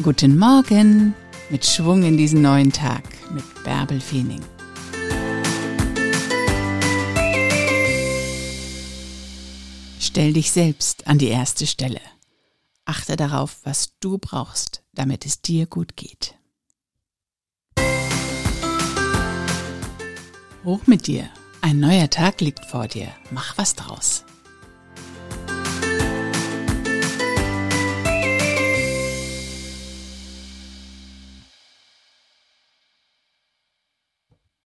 Guten Morgen mit Schwung in diesen neuen Tag mit Bärbel Feening. Stell dich selbst an die erste Stelle. Achte darauf, was du brauchst, damit es dir gut geht. Hoch mit dir. Ein neuer Tag liegt vor dir. Mach was draus.